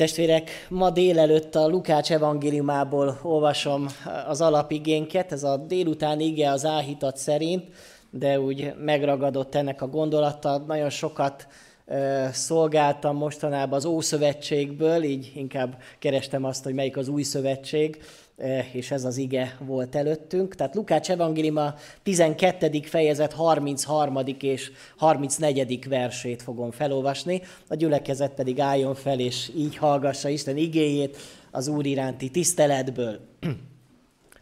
Testvérek, ma délelőtt a Lukács evangéliumából olvasom az alapigénket, ez a délután ige az áhítat szerint, de úgy megragadott ennek a gondolata. Nagyon sokat szolgáltam mostanában az Ószövetségből, így inkább kerestem azt, hogy melyik az új szövetség, és ez az ige volt előttünk. Tehát Lukács evangélium a 12. fejezet 33. és 34. versét fogom felolvasni, a gyülekezet pedig álljon fel, és így hallgassa Isten igéjét az Úr iránti tiszteletből.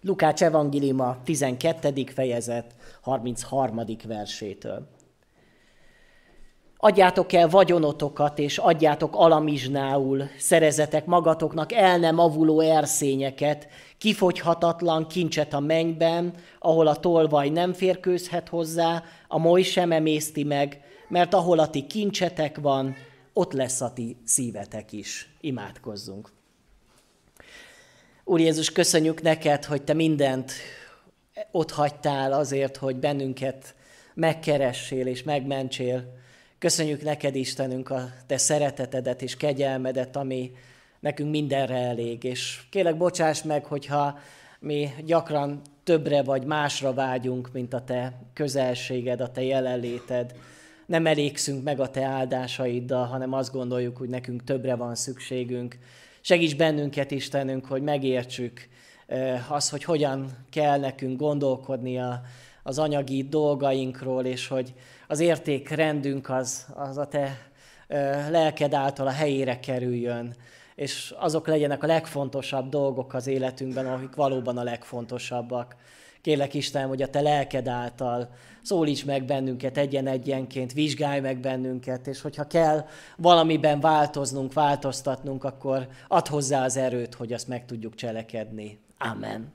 Lukács evangélium a 12. fejezet 33. versétől. Adjátok el vagyonotokat, és adjátok alamizsnául, szerezetek magatoknak el nem avuló erszényeket, kifogyhatatlan kincset a mennyben, ahol a tolvaj nem férkőzhet hozzá, a moly sem emészti meg, mert ahol a ti kincsetek van, ott lesz a ti szívetek is. Imádkozzunk. Úr Jézus, köszönjük neked, hogy te mindent ott hagytál azért, hogy bennünket megkeressél és megmentsél. Köszönjük neked, Istenünk, a te szeretetedet és kegyelmedet, ami nekünk mindenre elég. És kérlek, bocsáss meg, hogyha mi gyakran többre vagy másra vágyunk, mint a te közelséged, a te jelenléted. Nem elégszünk meg a te áldásaiddal, hanem azt gondoljuk, hogy nekünk többre van szükségünk. Segíts bennünket, Istenünk, hogy megértsük az, hogy hogyan kell nekünk gondolkodni az anyagi dolgainkról, és hogy az értékrendünk az, az a te lelked által a helyére kerüljön, és azok legyenek a legfontosabb dolgok az életünkben, amik valóban a legfontosabbak. Kérlek Istenem, hogy a te lelked által szólíts meg bennünket egyen-egyenként, vizsgálj meg bennünket, és hogyha kell valamiben változnunk, változtatnunk, akkor add hozzá az erőt, hogy azt meg tudjuk cselekedni. Amen.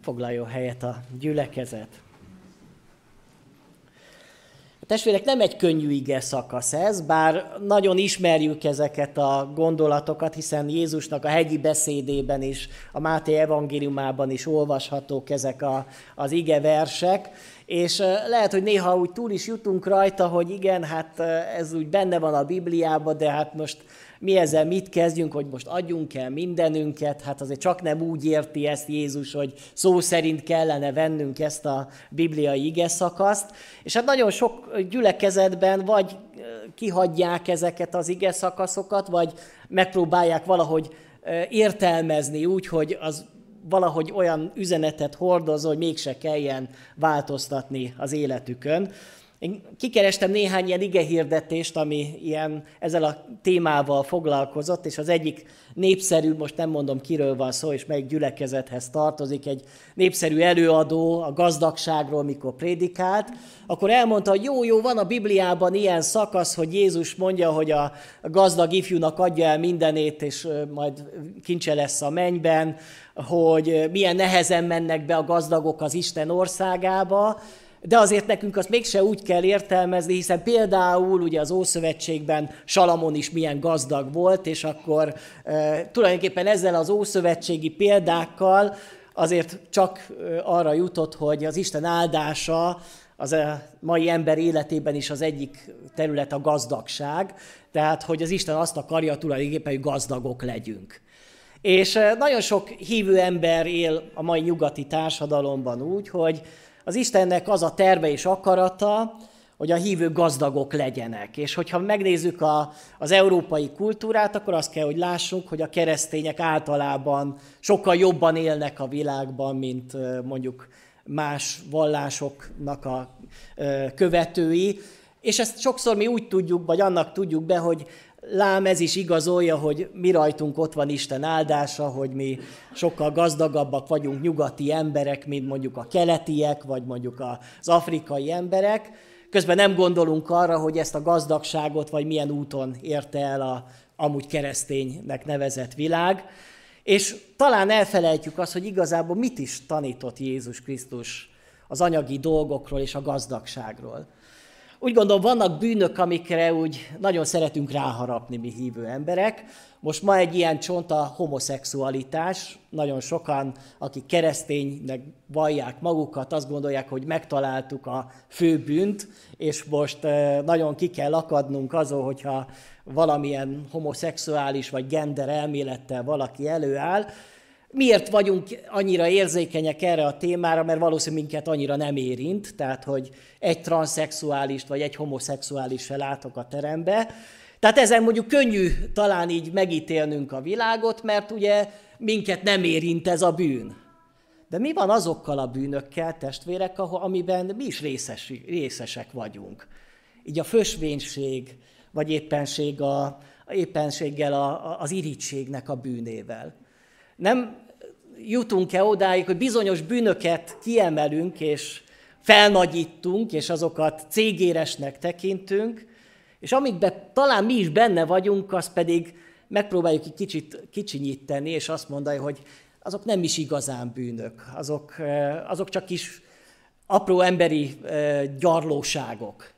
Foglaljon helyet a gyülekezet. Testvérek, nem egy könnyű ige szakasz ez, bár nagyon ismerjük ezeket a gondolatokat, hiszen Jézusnak a hegyi beszédében is, a Máté evangéliumában is olvashatók ezek a, az ige versek, és lehet, hogy néha úgy túl is jutunk rajta, hogy igen, hát ez úgy benne van a Bibliában, de hát most mi ezzel mit kezdjünk, hogy most adjunk el mindenünket, hát azért csak nem úgy érti ezt Jézus, hogy szó szerint kellene vennünk ezt a bibliai ige szakaszt, és hát nagyon sok gyülekezetben vagy kihagyják ezeket az ige szakaszokat, vagy megpróbálják valahogy értelmezni úgy, hogy az valahogy olyan üzenetet hordoz, hogy mégse kelljen változtatni az életükön. Én kikerestem néhány ilyen igehirdetést, ami ilyen ezzel a témával foglalkozott, és az egyik népszerű, most nem mondom kiről van szó, és melyik gyülekezethez tartozik, egy népszerű előadó a gazdagságról, mikor prédikált, akkor elmondta, hogy jó, jó, van a Bibliában ilyen szakasz, hogy Jézus mondja, hogy a gazdag ifjúnak adja el mindenét, és majd kincse lesz a mennyben, hogy milyen nehezen mennek be a gazdagok az Isten országába, de azért nekünk azt mégse úgy kell értelmezni, hiszen például ugye az Ószövetségben Salamon is milyen gazdag volt, és akkor e, tulajdonképpen ezzel az ószövetségi példákkal azért csak arra jutott, hogy az Isten áldása az a mai ember életében is az egyik terület a gazdagság, tehát hogy az Isten azt akarja tulajdonképpen, hogy gazdagok legyünk. És nagyon sok hívő ember él a mai nyugati társadalomban úgy, hogy az Istennek az a terve és akarata, hogy a hívők gazdagok legyenek. És hogyha megnézzük a, az európai kultúrát, akkor azt kell, hogy lássuk, hogy a keresztények általában sokkal jobban élnek a világban, mint mondjuk más vallásoknak a követői. És ezt sokszor mi úgy tudjuk, vagy annak tudjuk be, hogy Lám ez is igazolja, hogy mi rajtunk ott van Isten áldása, hogy mi sokkal gazdagabbak vagyunk nyugati emberek, mint mondjuk a keletiek, vagy mondjuk az afrikai emberek. Közben nem gondolunk arra, hogy ezt a gazdagságot, vagy milyen úton érte el a amúgy kereszténynek nevezett világ. És talán elfelejtjük azt, hogy igazából mit is tanított Jézus Krisztus az anyagi dolgokról és a gazdagságról. Úgy gondolom, vannak bűnök, amikre úgy nagyon szeretünk ráharapni mi hívő emberek. Most ma egy ilyen csont a homoszexualitás. Nagyon sokan, akik kereszténynek vallják magukat, azt gondolják, hogy megtaláltuk a fő bűnt, és most nagyon ki kell akadnunk azon, hogyha valamilyen homoszexuális vagy gender elmélettel valaki előáll. Miért vagyunk annyira érzékenyek erre a témára, mert valószínűleg minket annyira nem érint, tehát hogy egy transzexuálist vagy egy homoszexuális látok a terembe. Tehát ezen mondjuk könnyű talán így megítélnünk a világot, mert ugye minket nem érint ez a bűn. De mi van azokkal a bűnökkel, testvérek, amiben mi is részes, részesek vagyunk? Így a fösvénység, vagy éppenség a, éppenséggel a, az irítségnek a bűnével. Nem jutunk-e odáig, hogy bizonyos bűnöket kiemelünk, és felnagyítunk, és azokat cégéresnek tekintünk, és amikben talán mi is benne vagyunk, az pedig megpróbáljuk egy kicsit kicsinyíteni, és azt mondani, hogy azok nem is igazán bűnök, azok, azok csak kis apró emberi gyarlóságok.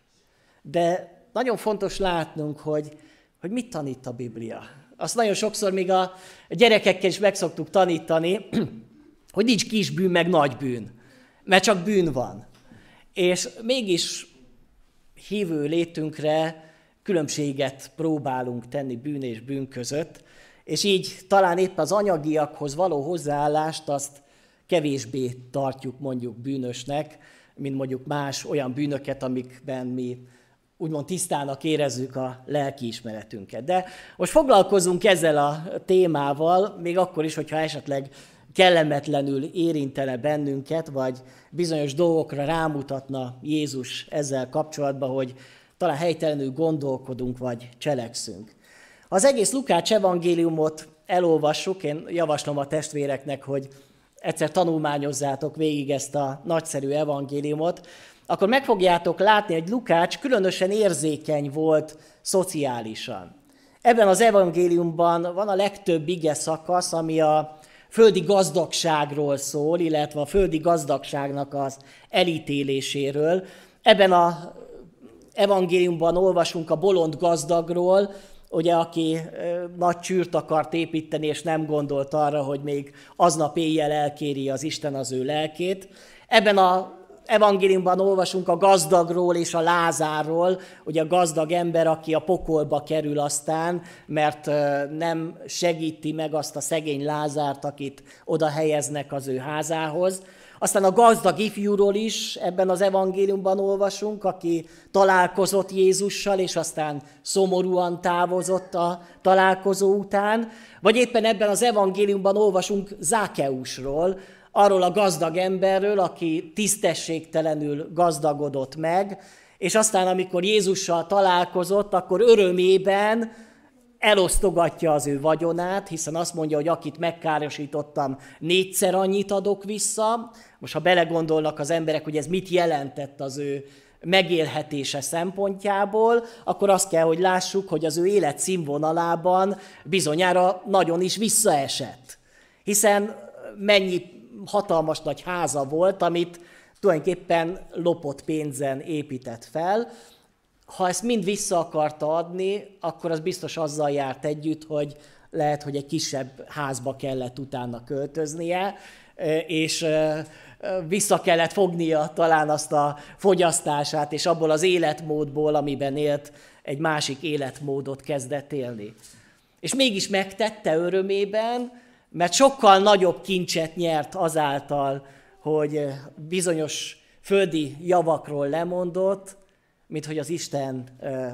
De nagyon fontos látnunk, hogy, hogy mit tanít a Biblia. Azt nagyon sokszor még a gyerekekkel is meg szoktuk tanítani, hogy nincs kis bűn, meg nagy bűn, mert csak bűn van. És mégis hívő létünkre különbséget próbálunk tenni bűn és bűn között, és így talán épp az anyagiakhoz való hozzáállást azt kevésbé tartjuk mondjuk bűnösnek, mint mondjuk más olyan bűnöket, amikben mi úgymond tisztának érezzük a lelkiismeretünket. De most foglalkozunk ezzel a témával, még akkor is, hogyha esetleg kellemetlenül érintene bennünket, vagy bizonyos dolgokra rámutatna Jézus ezzel kapcsolatban, hogy talán helytelenül gondolkodunk, vagy cselekszünk. Az egész Lukács evangéliumot elolvassuk, én javaslom a testvéreknek, hogy egyszer tanulmányozzátok végig ezt a nagyszerű evangéliumot, akkor meg fogjátok látni, hogy Lukács különösen érzékeny volt szociálisan. Ebben az evangéliumban van a legtöbb ige szakasz, ami a földi gazdagságról szól, illetve a földi gazdagságnak az elítéléséről. Ebben a evangéliumban olvasunk a bolond gazdagról, ugye, aki nagy csűrt akart építeni, és nem gondolt arra, hogy még aznap éjjel elkéri az Isten az ő lelkét. Ebben a evangéliumban olvasunk a gazdagról és a Lázárról, ugye a gazdag ember, aki a pokolba kerül aztán, mert nem segíti meg azt a szegény Lázárt, akit oda helyeznek az ő házához. Aztán a gazdag ifjúról is ebben az evangéliumban olvasunk, aki találkozott Jézussal, és aztán szomorúan távozott a találkozó után. Vagy éppen ebben az evangéliumban olvasunk Zákeusról, arról a gazdag emberről, aki tisztességtelenül gazdagodott meg, és aztán, amikor Jézussal találkozott, akkor örömében elosztogatja az ő vagyonát, hiszen azt mondja, hogy akit megkárosítottam, négyszer annyit adok vissza. Most, ha belegondolnak az emberek, hogy ez mit jelentett az ő megélhetése szempontjából, akkor azt kell, hogy lássuk, hogy az ő élet színvonalában bizonyára nagyon is visszaesett. Hiszen mennyi hatalmas nagy háza volt, amit tulajdonképpen lopott pénzen épített fel. Ha ezt mind vissza akarta adni, akkor az biztos azzal járt együtt, hogy lehet, hogy egy kisebb házba kellett utána költöznie, és vissza kellett fognia talán azt a fogyasztását, és abból az életmódból, amiben élt, egy másik életmódot kezdett élni. És mégis megtette örömében, mert sokkal nagyobb kincset nyert azáltal, hogy bizonyos földi javakról lemondott, mint hogy az Isten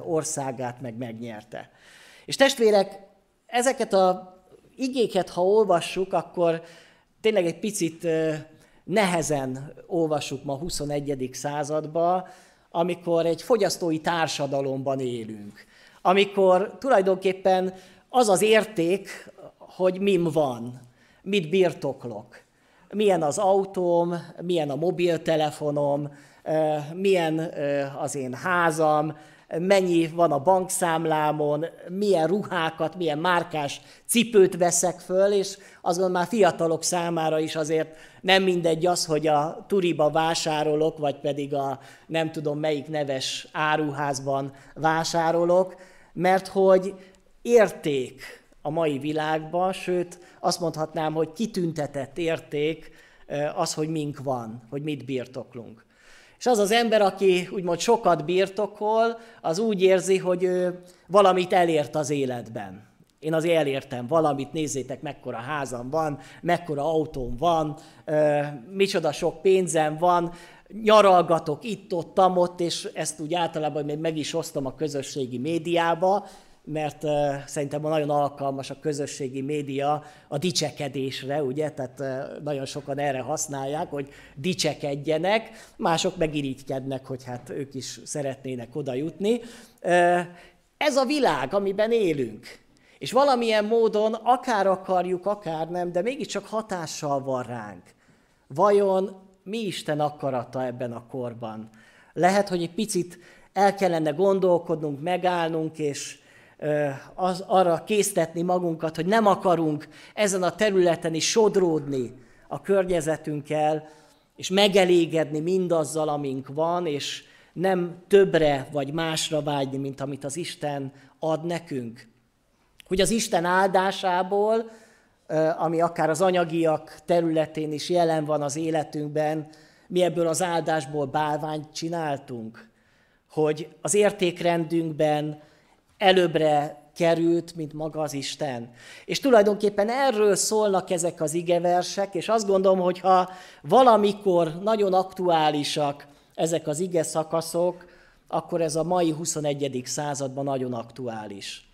országát meg megnyerte. És testvérek, ezeket a igéket, ha olvassuk, akkor tényleg egy picit nehezen olvassuk ma 21. századba, amikor egy fogyasztói társadalomban élünk. Amikor tulajdonképpen az az érték, hogy mim van, mit birtoklok, milyen az autóm, milyen a mobiltelefonom, milyen az én házam, mennyi van a bankszámlámon, milyen ruhákat, milyen márkás cipőt veszek föl, és azon már fiatalok számára is azért nem mindegy az, hogy a turiba vásárolok, vagy pedig a nem tudom melyik neves áruházban vásárolok, mert hogy érték a mai világban, sőt azt mondhatnám, hogy kitüntetett érték az, hogy mink van, hogy mit birtoklunk. És az az ember, aki úgymond sokat birtokol, az úgy érzi, hogy ő valamit elért az életben. Én azért elértem valamit, nézzétek, mekkora házam van, mekkora autóm van, micsoda sok pénzem van, nyaralgatok itt-ott, ott, és ezt úgy általában még meg is osztom a közösségi médiába, mert szerintem nagyon alkalmas a közösségi média a dicsekedésre, ugye, tehát nagyon sokan erre használják, hogy dicsekedjenek, mások meg irigykednek, hogy hát ők is szeretnének oda jutni. Ez a világ, amiben élünk. És valamilyen módon, akár akarjuk, akár nem, de mégiscsak hatással van ránk. Vajon mi Isten akarata ebben a korban? Lehet, hogy egy picit el kellene gondolkodnunk, megállnunk, és az, arra késztetni magunkat, hogy nem akarunk ezen a területen is sodródni a környezetünkkel, és megelégedni mindazzal, amink van, és nem többre vagy másra vágyni, mint amit az Isten ad nekünk. Hogy az Isten áldásából, ami akár az anyagiak területén is jelen van az életünkben, mi ebből az áldásból bálványt csináltunk. Hogy az értékrendünkben előbbre került, mint maga az Isten. És tulajdonképpen erről szólnak ezek az igeversek, és azt gondolom, hogy ha valamikor nagyon aktuálisak ezek az ige szakaszok, akkor ez a mai 21. században nagyon aktuális.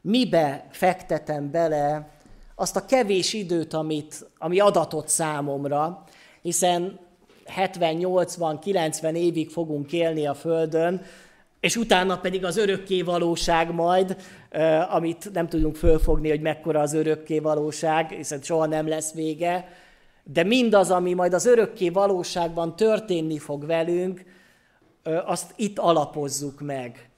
Mibe fektetem bele azt a kevés időt, amit, ami adatott számomra, hiszen 70, 80, 90 évig fogunk élni a Földön, és utána pedig az örökké valóság majd, amit nem tudunk fölfogni, hogy mekkora az örökké valóság, hiszen soha nem lesz vége, de mindaz, ami majd az örökké valóságban történni fog velünk, azt itt alapozzuk meg,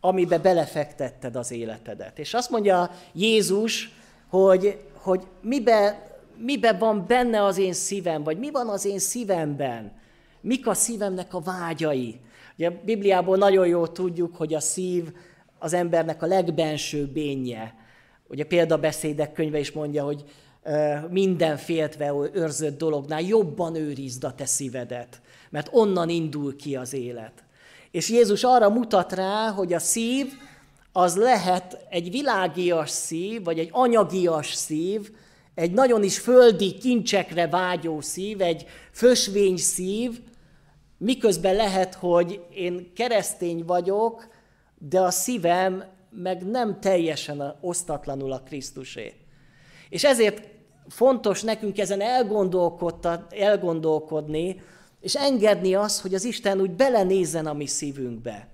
amibe belefektetted az életedet. És azt mondja Jézus, hogy, hogy mibe, mibe van benne az én szívem, vagy mi van az én szívemben, mik a szívemnek a vágyai, Ugye a Bibliából nagyon jól tudjuk, hogy a szív az embernek a legbenső bénye. Ugye a példabeszédek könyve is mondja, hogy minden féltve őrzött dolognál jobban őrizd a te szívedet, mert onnan indul ki az élet. És Jézus arra mutat rá, hogy a szív az lehet egy világias szív, vagy egy anyagias szív, egy nagyon is földi kincsekre vágyó szív, egy fösvény szív, Miközben lehet, hogy én keresztény vagyok, de a szívem meg nem teljesen osztatlanul a Krisztusé. És ezért fontos nekünk ezen elgondolkodni, és engedni azt, hogy az Isten úgy belenézzen a mi szívünkbe.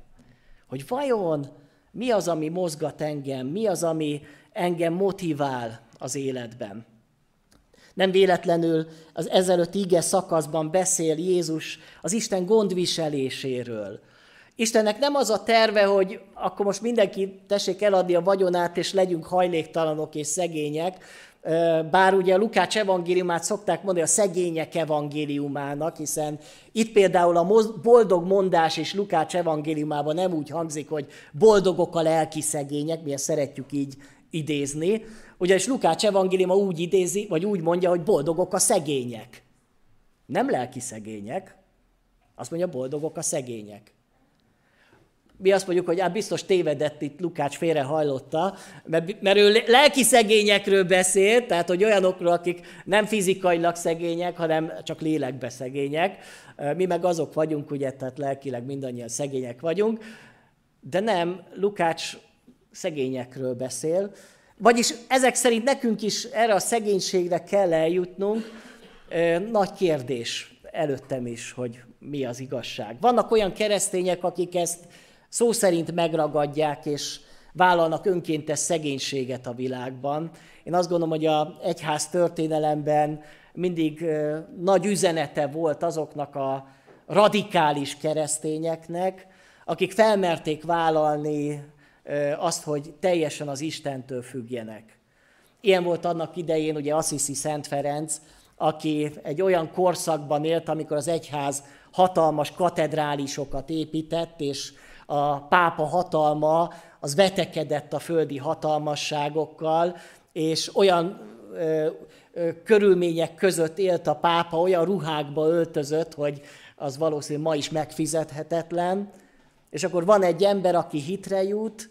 Hogy vajon mi az, ami mozgat engem, mi az, ami engem motivál az életben. Nem véletlenül az ezelőtt ige szakaszban beszél Jézus az Isten gondviseléséről. Istennek nem az a terve, hogy akkor most mindenki tessék eladni a vagyonát, és legyünk hajléktalanok és szegények, bár ugye a Lukács evangéliumát szokták mondani a szegények evangéliumának, hiszen itt például a boldog mondás és Lukács evangéliumában nem úgy hangzik, hogy boldogok a lelki szegények, mi ezt szeretjük így idézni, ugyanis Lukács evangéliuma úgy idézi, vagy úgy mondja, hogy boldogok a szegények. Nem lelki szegények, azt mondja, boldogok a szegények. Mi azt mondjuk, hogy hát biztos tévedett itt Lukács félrehajlotta, mert, mert ő lelki szegényekről beszél, tehát hogy olyanokról, akik nem fizikailag szegények, hanem csak lélekbe szegények. Mi meg azok vagyunk, ugye, tehát lelkileg mindannyian szegények vagyunk, de nem, Lukács szegényekről beszél, vagyis ezek szerint nekünk is erre a szegénységre kell eljutnunk. Nagy kérdés előttem is, hogy mi az igazság. Vannak olyan keresztények, akik ezt szó szerint megragadják, és vállalnak önkéntes szegénységet a világban. Én azt gondolom, hogy a egyház történelemben mindig nagy üzenete volt azoknak a radikális keresztényeknek, akik felmerték vállalni azt, hogy teljesen az Istentől függjenek. Ilyen volt annak idején ugye Assisi Szent Ferenc, aki egy olyan korszakban élt, amikor az egyház hatalmas katedrálisokat épített, és a pápa hatalma az vetekedett a földi hatalmasságokkal, és olyan ö, ö, körülmények között élt a pápa, olyan ruhákba öltözött, hogy az valószínűleg ma is megfizethetetlen. És akkor van egy ember, aki hitre jut,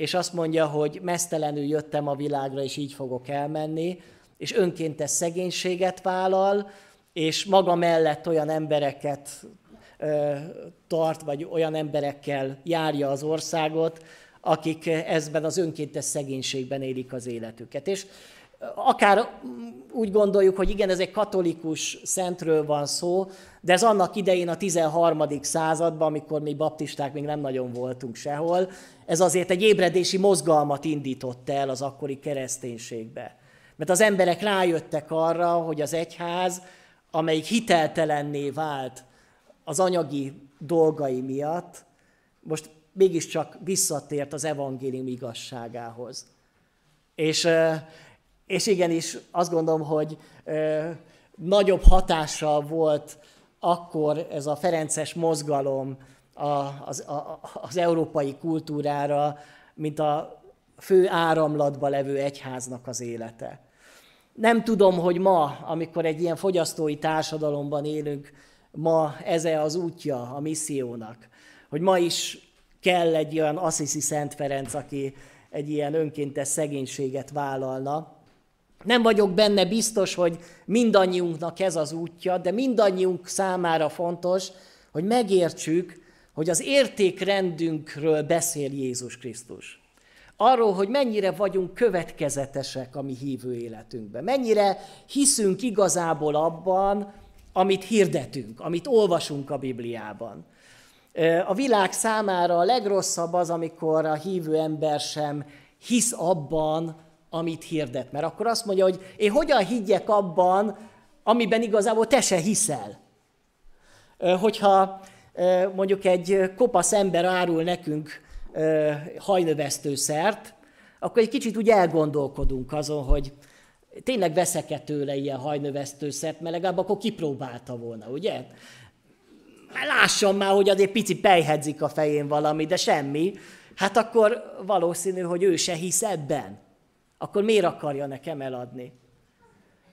és azt mondja, hogy mesztelenül jöttem a világra, és így fogok elmenni, és önkéntes szegénységet vállal, és maga mellett olyan embereket ö, tart, vagy olyan emberekkel járja az országot, akik ezben az önkéntes szegénységben élik az életüket. És akár úgy gondoljuk, hogy igen, ez egy katolikus szentről van szó, de ez annak idején a 13. században, amikor mi baptisták még nem nagyon voltunk sehol, ez azért egy ébredési mozgalmat indított el az akkori kereszténységbe. Mert az emberek rájöttek arra, hogy az egyház, amelyik hiteltelenné vált az anyagi dolgai miatt, most mégiscsak visszatért az evangélium igazságához. És, és igenis azt gondolom, hogy nagyobb hatással volt akkor ez a Ferences mozgalom az, az európai kultúrára, mint a fő áramlatba levő egyháznak az élete. Nem tudom, hogy ma, amikor egy ilyen fogyasztói társadalomban élünk, ma ez az útja a missziónak, hogy ma is kell egy olyan Assisi Szent Ferenc, aki egy ilyen önkéntes szegénységet vállalna. Nem vagyok benne biztos, hogy mindannyiunknak ez az útja, de mindannyiunk számára fontos, hogy megértsük, hogy az értékrendünkről beszél Jézus Krisztus. Arról, hogy mennyire vagyunk következetesek a mi hívő életünkben. Mennyire hiszünk igazából abban, amit hirdetünk, amit olvasunk a Bibliában. A világ számára a legrosszabb az, amikor a hívő ember sem hisz abban, amit hirdet. Mert akkor azt mondja, hogy én hogyan higgyek abban, amiben igazából te se hiszel. Hogyha mondjuk egy kopasz ember árul nekünk hajnövesztőszert, akkor egy kicsit úgy elgondolkodunk azon, hogy tényleg veszek-e tőle ilyen hajnövesztőszert, mert legalább akkor kipróbálta volna, ugye? Lássam már, hogy azért pici pejhedzik a fején valami, de semmi. Hát akkor valószínű, hogy ő se hisz ebben. Akkor miért akarja nekem eladni?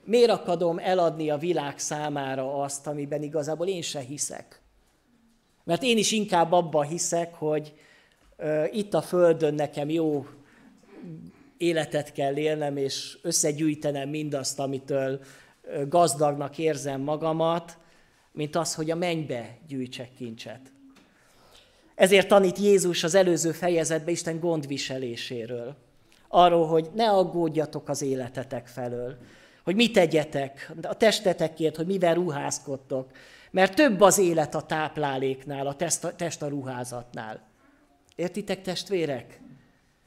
Miért akadom eladni a világ számára azt, amiben igazából én se hiszek? Mert én is inkább abban hiszek, hogy uh, itt a Földön nekem jó életet kell élnem, és összegyűjtenem mindazt, amitől gazdagnak érzem magamat, mint az, hogy a mennybe gyűjtsek kincset. Ezért tanít Jézus az előző fejezetben Isten gondviseléséről. Arról, hogy ne aggódjatok az életetek felől, hogy mit tegyetek a testetekért, hogy mivel ruházkodtok, mert több az élet a tápláléknál, a test a, ruházatnál. Értitek, testvérek?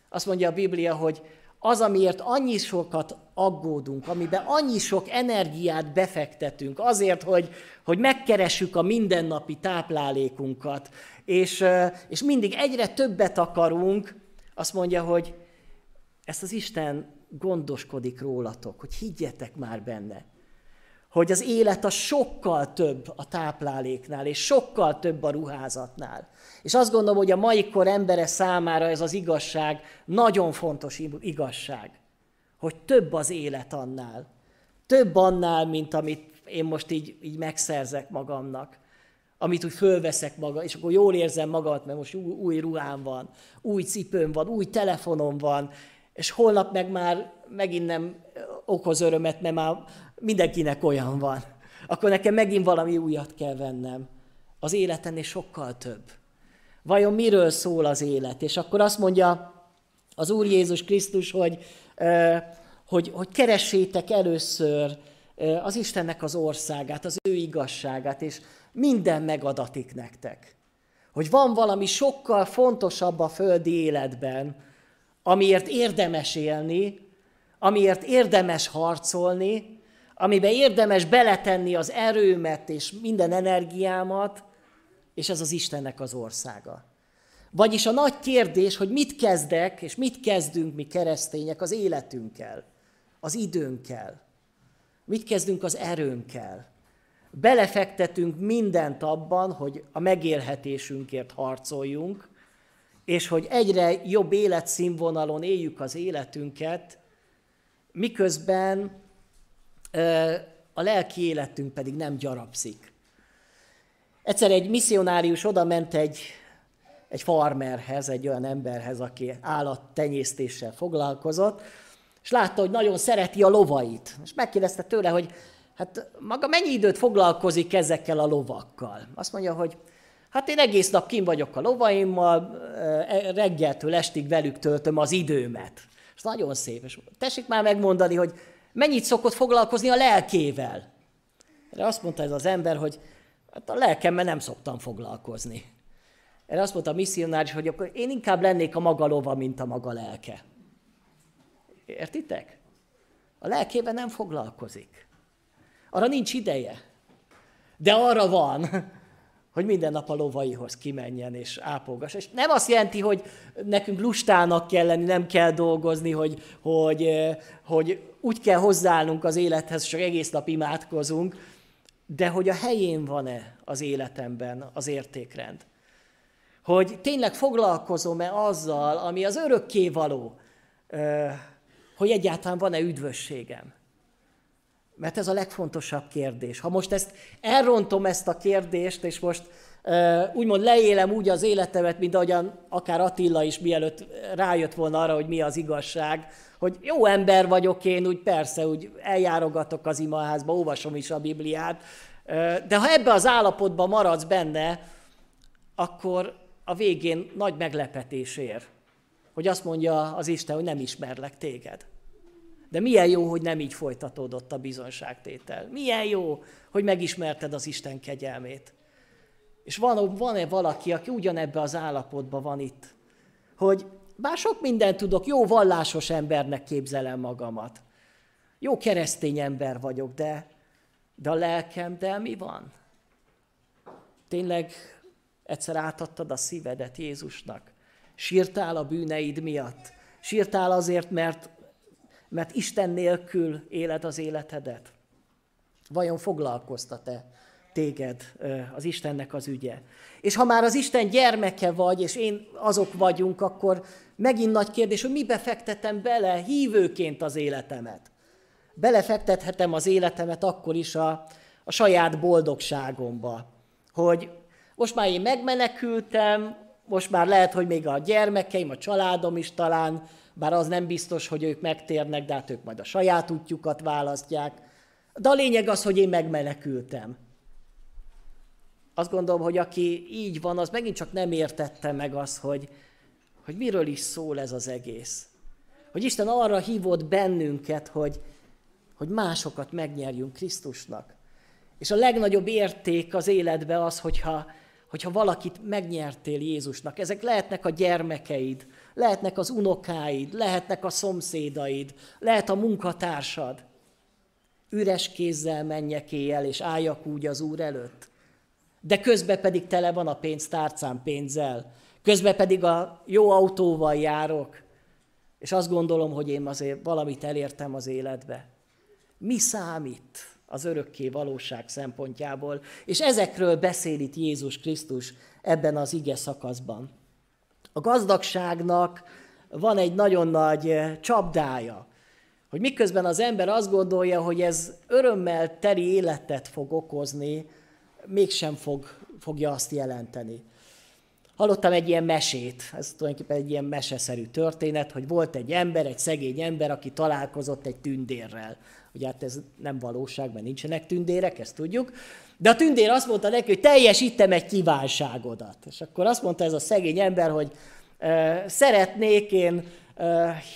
Azt mondja a Biblia, hogy az, amiért annyi sokat aggódunk, amiben annyi sok energiát befektetünk, azért, hogy, hogy megkeressük a mindennapi táplálékunkat, és, és mindig egyre többet akarunk, azt mondja, hogy ezt az Isten gondoskodik rólatok, hogy higgyetek már benne hogy az élet a sokkal több a tápláléknál, és sokkal több a ruházatnál. És azt gondolom, hogy a mai kor embere számára ez az igazság nagyon fontos igazság, hogy több az élet annál. Több annál, mint amit én most így, így megszerzek magamnak. Amit úgy fölveszek maga, és akkor jól érzem magamat, mert most új, új ruhám van, új cipőm van, új telefonom van, és holnap meg már megint nem okoz örömet, mert már mindenkinek olyan van. Akkor nekem megint valami újat kell vennem. Az életennél sokkal több. Vajon miről szól az élet? És akkor azt mondja az Úr Jézus Krisztus, hogy, hogy, hogy keressétek először az Istennek az országát, az ő igazságát, és minden megadatik nektek. Hogy van valami sokkal fontosabb a földi életben, amiért érdemes élni, amiért érdemes harcolni, amiben érdemes beletenni az erőmet és minden energiámat, és ez az Istennek az országa. Vagyis a nagy kérdés, hogy mit kezdek, és mit kezdünk mi keresztények az életünkkel, az időnkkel. Mit kezdünk az erőnkkel. Belefektetünk mindent abban, hogy a megélhetésünkért harcoljunk, és hogy egyre jobb életszínvonalon éljük az életünket, miközben a lelki életünk pedig nem gyarapszik. Egyszer egy misszionárius oda ment egy, egy farmerhez, egy olyan emberhez, aki állattenyésztéssel foglalkozott, és látta, hogy nagyon szereti a lovait. És megkérdezte tőle, hogy hát maga mennyi időt foglalkozik ezekkel a lovakkal? Azt mondja, hogy hát én egész nap kim vagyok a lovaimmal, e, reggeltől estig velük töltöm az időmet. És nagyon szép. És tessék már megmondani, hogy mennyit szokott foglalkozni a lelkével. Erre azt mondta ez az ember, hogy hát a lelkemmel nem szoktam foglalkozni. Erre azt mondta a misszionáris, hogy akkor én inkább lennék a maga lova, mint a maga lelke. Értitek? A lelkével nem foglalkozik. Arra nincs ideje. De arra van, hogy minden nap a lovaihoz kimenjen és ápolgass. És nem azt jelenti, hogy nekünk lustának kell lenni, nem kell dolgozni, hogy, hogy, hogy úgy kell hozzáállnunk az élethez, csak egész nap imádkozunk, de hogy a helyén van-e az életemben az értékrend. Hogy tényleg foglalkozom-e azzal, ami az örökké való, hogy egyáltalán van-e üdvösségem. Mert ez a legfontosabb kérdés. Ha most ezt elrontom ezt a kérdést, és most úgymond leélem úgy az életemet, mint ahogyan akár Attila is mielőtt rájött volna arra, hogy mi az igazság, hogy jó ember vagyok én, úgy persze, úgy eljárogatok az imaházba, olvasom is a Bibliát, de ha ebbe az állapotban maradsz benne, akkor a végén nagy meglepetés ér, hogy azt mondja az Isten, hogy nem ismerlek téged. De milyen jó, hogy nem így folytatódott a bizonságtétel. Milyen jó, hogy megismerted az Isten kegyelmét. És van, van-e valaki, aki ugyanebbe az állapotban van itt, hogy bár sok mindent tudok, jó vallásos embernek képzelem magamat. Jó keresztény ember vagyok, de, de a lelkem, de mi van? Tényleg egyszer átadtad a szívedet Jézusnak? Sírtál a bűneid miatt? Sírtál azért, mert mert Isten nélkül éled az életedet? Vajon foglalkoztat-e téged az Istennek az ügye? És ha már az Isten gyermeke vagy, és én azok vagyunk, akkor megint nagy kérdés, hogy mibe fektetem bele hívőként az életemet? Belefektethetem az életemet akkor is a, a saját boldogságomba, hogy most már én megmenekültem, most már lehet, hogy még a gyermekeim, a családom is talán bár az nem biztos, hogy ők megtérnek, de hát ők majd a saját útjukat választják. De a lényeg az, hogy én megmenekültem. Azt gondolom, hogy aki így van, az megint csak nem értette meg azt, hogy, hogy miről is szól ez az egész. Hogy Isten arra hívott bennünket, hogy, hogy másokat megnyerjünk Krisztusnak. És a legnagyobb érték az életbe az, hogyha, hogyha valakit megnyertél Jézusnak. Ezek lehetnek a gyermekeid, lehetnek az unokáid, lehetnek a szomszédaid, lehet a munkatársad. Üres kézzel menjek éjjel, és álljak úgy az Úr előtt. De közben pedig tele van a pénztárcám pénzzel. Közben pedig a jó autóval járok. És azt gondolom, hogy én azért valamit elértem az életbe. Mi számít az örökké valóság szempontjából? És ezekről beszél itt Jézus Krisztus ebben az ige szakaszban. A gazdagságnak van egy nagyon nagy eh, csapdája, hogy miközben az ember azt gondolja, hogy ez örömmel teri életet fog okozni, mégsem fog, fogja azt jelenteni. Hallottam egy ilyen mesét, ez tulajdonképpen egy ilyen meseszerű történet, hogy volt egy ember, egy szegény ember, aki találkozott egy tündérrel. Ugye hát ez nem valóság, mert nincsenek tündérek, ezt tudjuk. De a tündér azt mondta neki, hogy teljesítem egy kívánságodat. És akkor azt mondta ez a szegény ember, hogy szeretnék én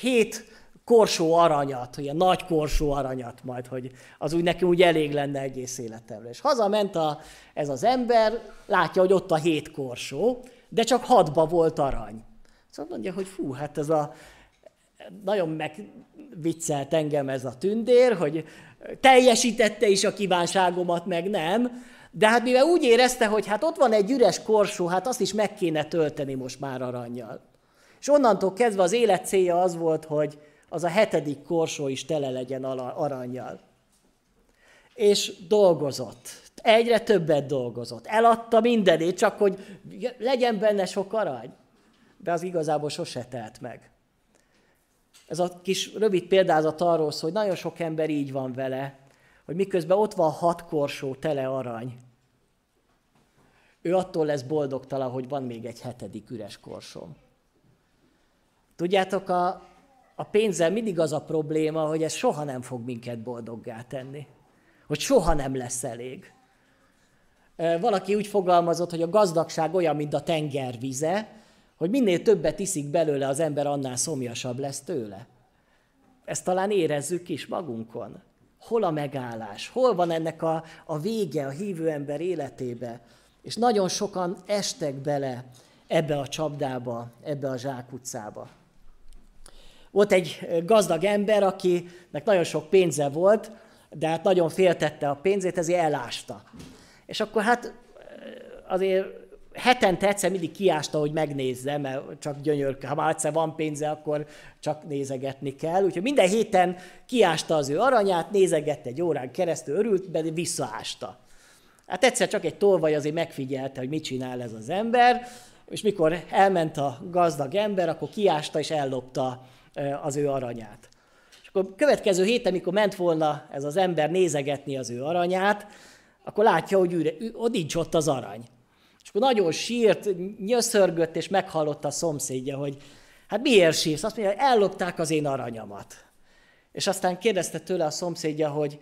hét korsó aranyat, ilyen nagy korsó aranyat majd, hogy az úgy neki úgy elég lenne egész életemre. És hazament a, ez az ember, látja, hogy ott a hét korsó, de csak hatba volt arany. Szóval mondja, hogy fú, hát ez a nagyon megviccelt engem ez a tündér, hogy teljesítette is a kívánságomat, meg nem, De hát mivel úgy érezte, hogy hát ott van egy üres korsó, hát azt is meg kéne tölteni most már aranyjal. És onnantól kezdve az élet célja az volt, hogy az a hetedik korsó is tele legyen aranyjal. És dolgozott. Egyre többet dolgozott. Eladta mindenét, csak hogy legyen benne sok arany. De az igazából sose telt meg. Ez a kis rövid példázat arról szól, hogy nagyon sok ember így van vele, hogy miközben ott van hat korsó tele arany, ő attól lesz boldogtalan, hogy van még egy hetedik üres korsom. Tudjátok, a, a pénzzel mindig az a probléma, hogy ez soha nem fog minket boldoggá tenni. Hogy soha nem lesz elég. Valaki úgy fogalmazott, hogy a gazdagság olyan, mint a tenger vize, hogy minél többet iszik belőle az ember, annál szomjasabb lesz tőle. Ezt talán érezzük is magunkon. Hol a megállás? Hol van ennek a, a vége a hívő ember életébe? És nagyon sokan estek bele ebbe a csapdába, ebbe a zsákutcába. Volt egy gazdag ember, akinek nagyon sok pénze volt, de hát nagyon féltette a pénzét, ezért elásta. És akkor hát azért hetente egyszer mindig kiásta, hogy megnézze, mert csak gyönyör, ha már egyszer van pénze, akkor csak nézegetni kell. Úgyhogy minden héten kiásta az ő aranyát, nézegette egy órán keresztül, örült, de visszaásta. Hát egyszer csak egy tolvaj azért megfigyelte, hogy mit csinál ez az ember, és mikor elment a gazdag ember, akkor kiásta és ellopta az ő aranyát. És akkor következő héten, mikor ment volna ez az ember nézegetni az ő aranyát, akkor látja, hogy üre, ott nincs ott az arany. És akkor nagyon sírt, nyöszörgött, és meghallotta a szomszédja, hogy hát miért sírsz? Azt mondja, ellopták az én aranyamat. És aztán kérdezte tőle a szomszédja, hogy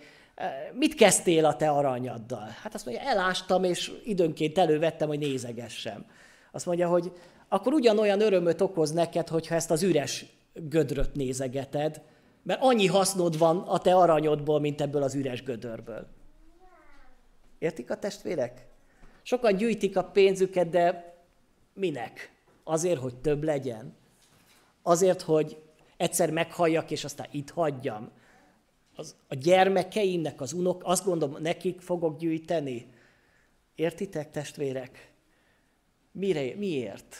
mit kezdtél a te aranyaddal? Hát azt mondja, elástam, és időnként elővettem, hogy nézegessem. Azt mondja, hogy akkor ugyanolyan örömöt okoz neked, hogyha ezt az üres gödröt nézegeted, mert annyi hasznod van a te aranyodból, mint ebből az üres gödörből. Értik a testvérek? Sokan gyűjtik a pénzüket, de minek? Azért, hogy több legyen? Azért, hogy egyszer meghalljak, és aztán itt hagyjam? Az, a gyermekeimnek, az unok, azt gondolom, nekik fogok gyűjteni? Értitek, testvérek? Mire, miért?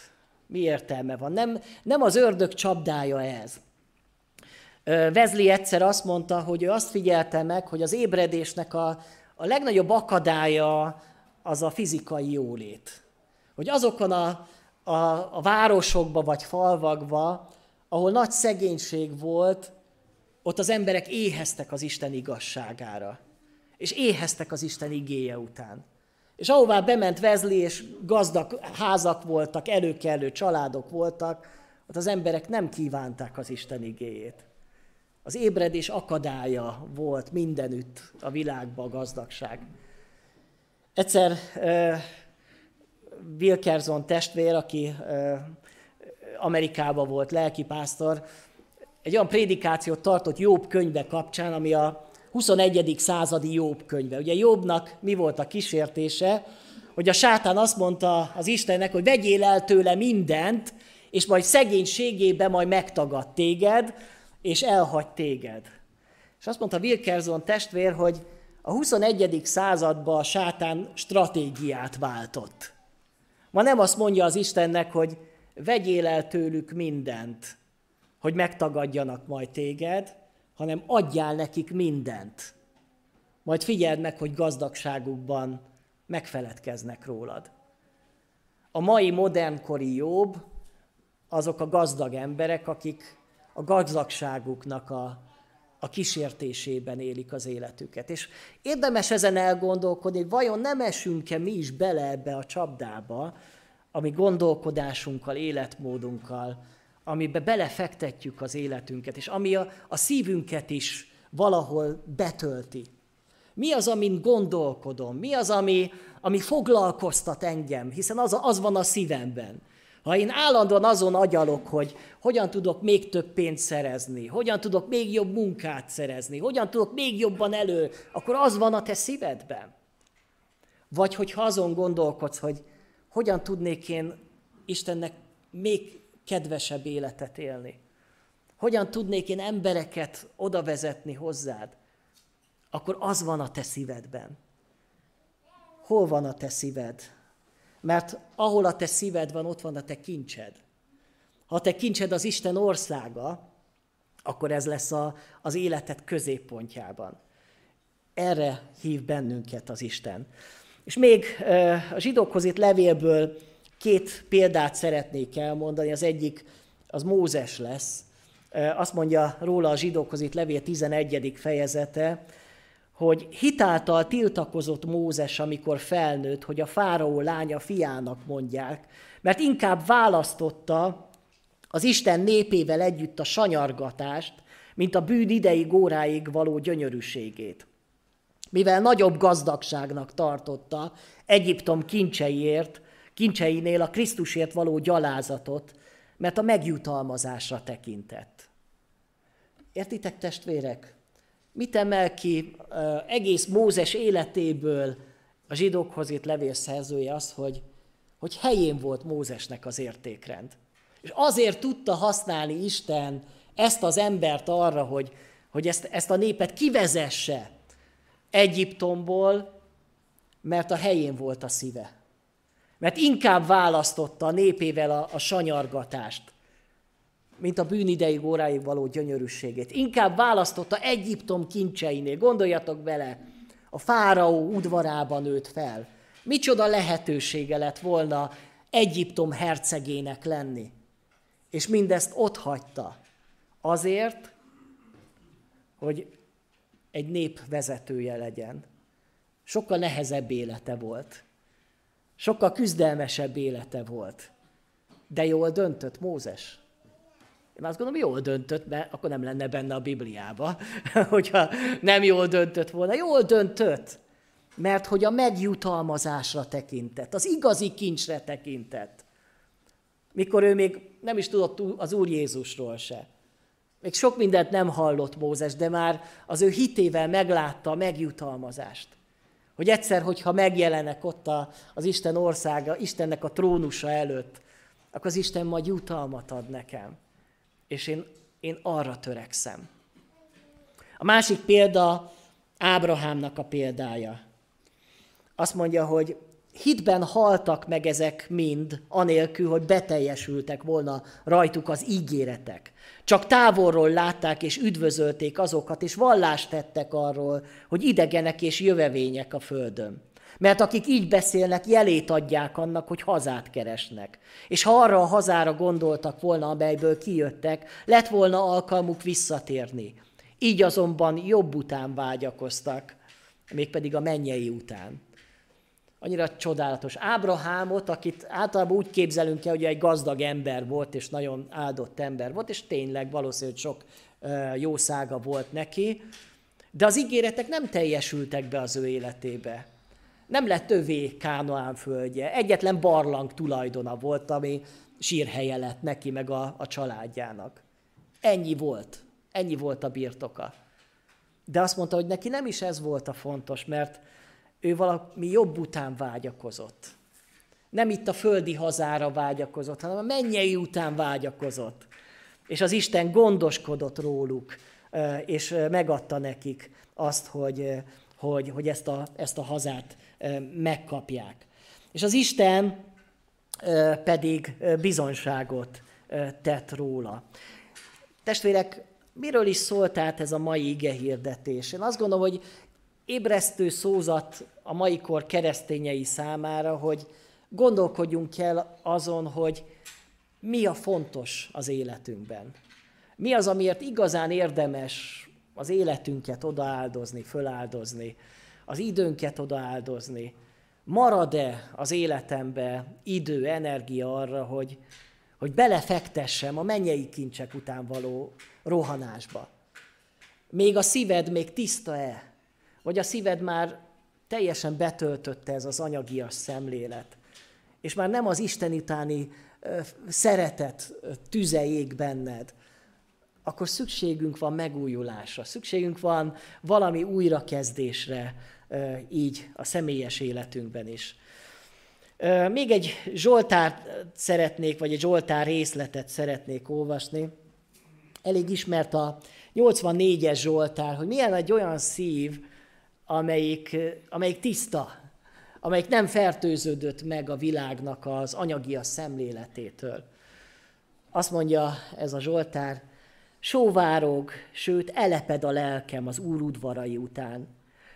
Mi értelme van? Nem, nem az ördög csapdája ez. Wesley egyszer azt mondta, hogy ő azt figyelte meg, hogy az ébredésnek a, a legnagyobb akadálya az a fizikai jólét. Hogy azokon a, a, a városokba vagy falvakba, ahol nagy szegénység volt, ott az emberek éheztek az Isten igazságára. És éheztek az Isten igéje után. És ahová bement Vezli, és gazdag házak voltak, előkelő családok voltak, ott az emberek nem kívánták az Isten igéjét. Az ébredés akadálya volt mindenütt a világban a gazdagság. Egyszer uh, Wilkerson testvér, aki uh, Amerikában volt lelkipásztor, egy olyan prédikációt tartott Jobb könyve kapcsán, ami a 21. századi Jobb könyve. Ugye Jobbnak mi volt a kísértése? Hogy a sátán azt mondta az Istennek, hogy vegyél el tőle mindent, és majd szegénységében majd megtagad téged, és elhagy téged. És azt mondta Wilkerson testvér, hogy a 21. században a sátán stratégiát váltott. Ma nem azt mondja az Istennek, hogy vegyél el tőlük mindent, hogy megtagadjanak majd téged, hanem adjál nekik mindent. Majd figyeld meg, hogy gazdagságukban megfeledkeznek rólad. A mai modernkori jobb azok a gazdag emberek, akik a gazdagságuknak a, a kísértésében élik az életüket. És érdemes ezen elgondolkodni, hogy vajon nem esünk-e mi is bele ebbe a csapdába, ami gondolkodásunkkal, életmódunkkal amibe belefektetjük az életünket, és ami a, a szívünket is valahol betölti. Mi az, amin gondolkodom? Mi az, ami, ami foglalkoztat engem? Hiszen az, az van a szívemben. Ha én állandóan azon agyalok, hogy hogyan tudok még több pénzt szerezni, hogyan tudok még jobb munkát szerezni, hogyan tudok még jobban elő, akkor az van a te szívedben. Vagy hogyha azon gondolkodsz, hogy hogyan tudnék én Istennek még kedvesebb életet élni? Hogyan tudnék én embereket oda vezetni hozzád? Akkor az van a te szívedben. hol van a te szíved? Mert ahol a te szíved van, ott van a te kincsed. Ha te kincsed az Isten országa, akkor ez lesz a, az életed középpontjában. Erre hív bennünket az Isten. És még a zsidókhoz itt levélből két példát szeretnék elmondani. Az egyik az Mózes lesz. Azt mondja róla a zsidókhoz itt levél 11. fejezete, hogy hitáltal tiltakozott Mózes, amikor felnőtt, hogy a fáraó lánya fiának mondják, mert inkább választotta az Isten népével együtt a sanyargatást, mint a bűn ideig óráig való gyönyörűségét. Mivel nagyobb gazdagságnak tartotta Egyiptom kincseiért, kincseinél a Krisztusért való gyalázatot, mert a megjutalmazásra tekintett. Értitek, testvérek? Mit emel ki egész Mózes életéből a zsidókhoz itt levél szerzője az, hogy, hogy helyén volt Mózesnek az értékrend. És azért tudta használni Isten ezt az embert arra, hogy, hogy ezt, ezt a népet kivezesse Egyiptomból, mert a helyén volt a szíve. Mert inkább választotta a népével a, a sanyargatást, mint a bűnideig óráig való gyönyörűségét. Inkább választotta Egyiptom kincseinél. Gondoljatok bele, a fáraó udvarában nőtt fel. Micsoda lehetősége lett volna Egyiptom hercegének lenni. És mindezt ott hagyta. Azért, hogy egy nép vezetője legyen. Sokkal nehezebb élete volt. Sokkal küzdelmesebb élete volt. De jól döntött Mózes. Én azt gondolom, jól döntött, mert akkor nem lenne benne a Bibliába, hogyha nem jól döntött volna. Jól döntött, mert hogy a megjutalmazásra tekintett, az igazi kincsre tekintett. Mikor ő még nem is tudott az Úr Jézusról se. Még sok mindent nem hallott Mózes, de már az ő hitével meglátta a megjutalmazást. Hogy egyszer, hogyha megjelenek ott a, az Isten országa, Istennek a trónusa előtt, akkor az Isten majd jutalmat ad nekem. És én, én arra törekszem. A másik példa Ábrahámnak a példája. Azt mondja, hogy hitben haltak meg ezek mind, anélkül, hogy beteljesültek volna rajtuk az ígéretek. Csak távolról látták és üdvözölték azokat, és vallást tettek arról, hogy idegenek és jövevények a földön. Mert akik így beszélnek, jelét adják annak, hogy hazát keresnek. És ha arra a hazára gondoltak volna, amelyből kijöttek, lett volna alkalmuk visszatérni. Így azonban jobb után vágyakoztak, mégpedig a mennyei után annyira csodálatos. Ábrahámot, akit általában úgy képzelünk el, hogy egy gazdag ember volt, és nagyon áldott ember volt, és tényleg valószínűleg sok jószága volt neki, de az ígéretek nem teljesültek be az ő életébe. Nem lett övé Kánoán földje. Egyetlen barlang tulajdona volt, ami sírhelye lett neki, meg a, a családjának. Ennyi volt. Ennyi volt a birtoka. De azt mondta, hogy neki nem is ez volt a fontos, mert ő valami jobb után vágyakozott. Nem itt a földi hazára vágyakozott, hanem a mennyei után vágyakozott. És az Isten gondoskodott róluk, és megadta nekik azt, hogy, hogy, hogy ezt, a, ezt a hazát megkapják. És az Isten pedig bizonságot tett róla. Testvérek, miről is szólt át ez a mai ige hirdetés? Én azt gondolom, hogy ébresztő szózat a mai kor keresztényei számára, hogy gondolkodjunk el azon, hogy mi a fontos az életünkben. Mi az, amiért igazán érdemes az életünket odaáldozni, föláldozni, az időnket odaáldozni. Marad-e az életembe idő, energia arra, hogy, hogy belefektessem a mennyei kincsek után való rohanásba? Még a szíved még tiszta-e? Vagy a szíved már teljesen betöltötte ez az anyagias szemlélet, és már nem az Isten utáni szeretet tüze ég benned, akkor szükségünk van megújulásra, szükségünk van valami újrakezdésre így a személyes életünkben is. Még egy Zsoltárt szeretnék, vagy egy Zsoltár részletet szeretnék olvasni. Elég ismert a 84-es Zsoltár, hogy milyen egy olyan szív, amelyik, amelyik tiszta, amelyik nem fertőződött meg a világnak az anyagia szemléletétől. Azt mondja ez a Zsoltár, sóvárog, sőt eleped a lelkem az Úr udvarai után.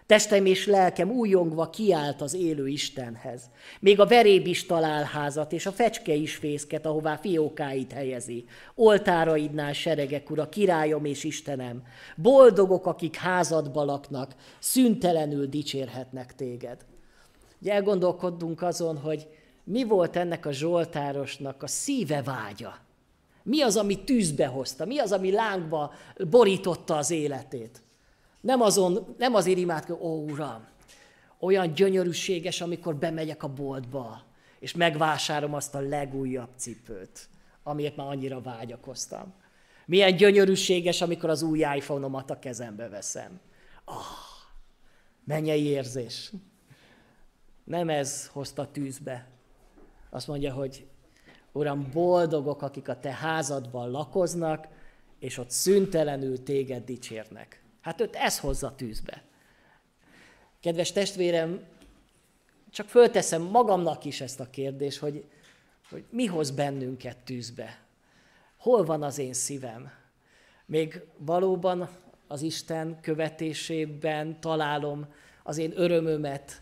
Testem és lelkem újongva kiállt az élő Istenhez. Még a veréb is talál házat, és a fecske is fészket, ahová fiókáit helyezi. Oltáraidnál seregek, ura, királyom és Istenem. Boldogok, akik házadba laknak, szüntelenül dicsérhetnek téged. Ugye elgondolkodunk azon, hogy mi volt ennek a Zsoltárosnak a szíve vágya. Mi az, ami tűzbe hozta? Mi az, ami lángba borította az életét? Nem, azon, nem azért imádkozik, ó Uram, olyan gyönyörűséges, amikor bemegyek a boltba, és megvásárom azt a legújabb cipőt, amiért már annyira vágyakoztam. Milyen gyönyörűséges, amikor az új iPhone-omat a kezembe veszem. Ah, mennyei érzés. Nem ez hozta tűzbe. Azt mondja, hogy Uram, boldogok, akik a te házadban lakoznak, és ott szüntelenül téged dicsérnek. Hát őt ez hozza tűzbe. Kedves testvérem, csak fölteszem magamnak is ezt a kérdést, hogy, hogy mi hoz bennünket tűzbe? Hol van az én szívem? Még valóban az Isten követésében találom az én örömömet,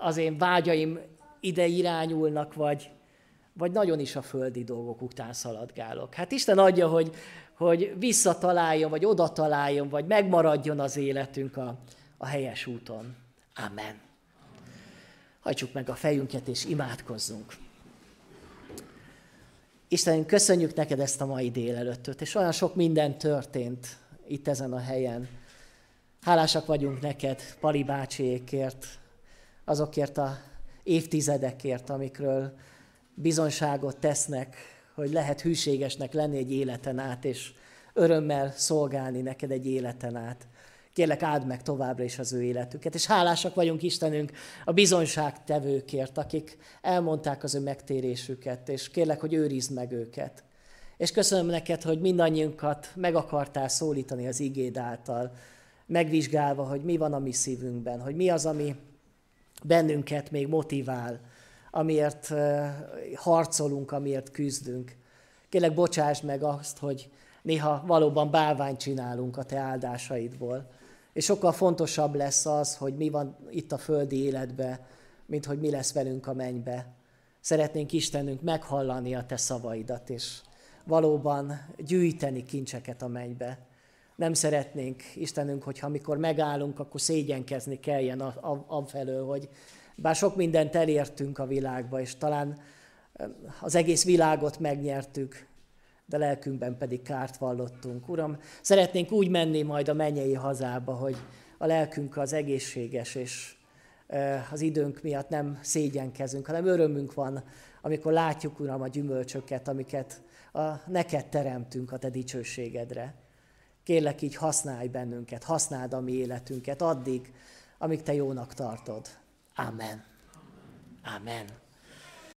az én vágyaim ide irányulnak, vagy, vagy nagyon is a földi dolgok után szaladgálok. Hát Isten adja, hogy, hogy visszataláljon, vagy oda találjon, vagy megmaradjon az életünk a, a helyes úton. Amen. Hajtsuk meg a fejünket, és imádkozzunk. Istenünk, köszönjük neked ezt a mai délelőttöt, és olyan sok minden történt itt ezen a helyen. Hálásak vagyunk neked, Pali bácsiékért, azokért a évtizedekért, amikről bizonyságot tesznek, hogy lehet hűségesnek lenni egy életen át, és örömmel szolgálni neked egy életen át. Kérlek, áld meg továbbra is az ő életüket. És hálásak vagyunk Istenünk a bizonyságtevőkért, akik elmondták az ő megtérésüket, és kérlek, hogy őrizd meg őket. És köszönöm neked, hogy mindannyiunkat meg akartál szólítani az igéd által, megvizsgálva, hogy mi van a mi szívünkben, hogy mi az, ami bennünket még motivál, amiért harcolunk, amiért küzdünk. Kérlek, bocsáss meg azt, hogy néha valóban bálványt csinálunk a te áldásaidból. És sokkal fontosabb lesz az, hogy mi van itt a földi életbe, mint hogy mi lesz velünk a mennybe. Szeretnénk Istenünk meghallani a te szavaidat, és valóban gyűjteni kincseket a mennybe. Nem szeretnénk, Istenünk, hogyha amikor megállunk, akkor szégyenkezni kelljen afelől, hogy bár sok mindent elértünk a világba, és talán az egész világot megnyertük, de lelkünkben pedig kárt vallottunk. Uram, szeretnénk úgy menni majd a mennyei hazába, hogy a lelkünk az egészséges, és az időnk miatt nem szégyenkezünk, hanem örömünk van, amikor látjuk, Uram, a gyümölcsöket, amiket a, neked teremtünk a Te dicsőségedre. Kérlek, így használj bennünket, használd a mi életünket addig, amíg Te jónak tartod. Amen. Amen.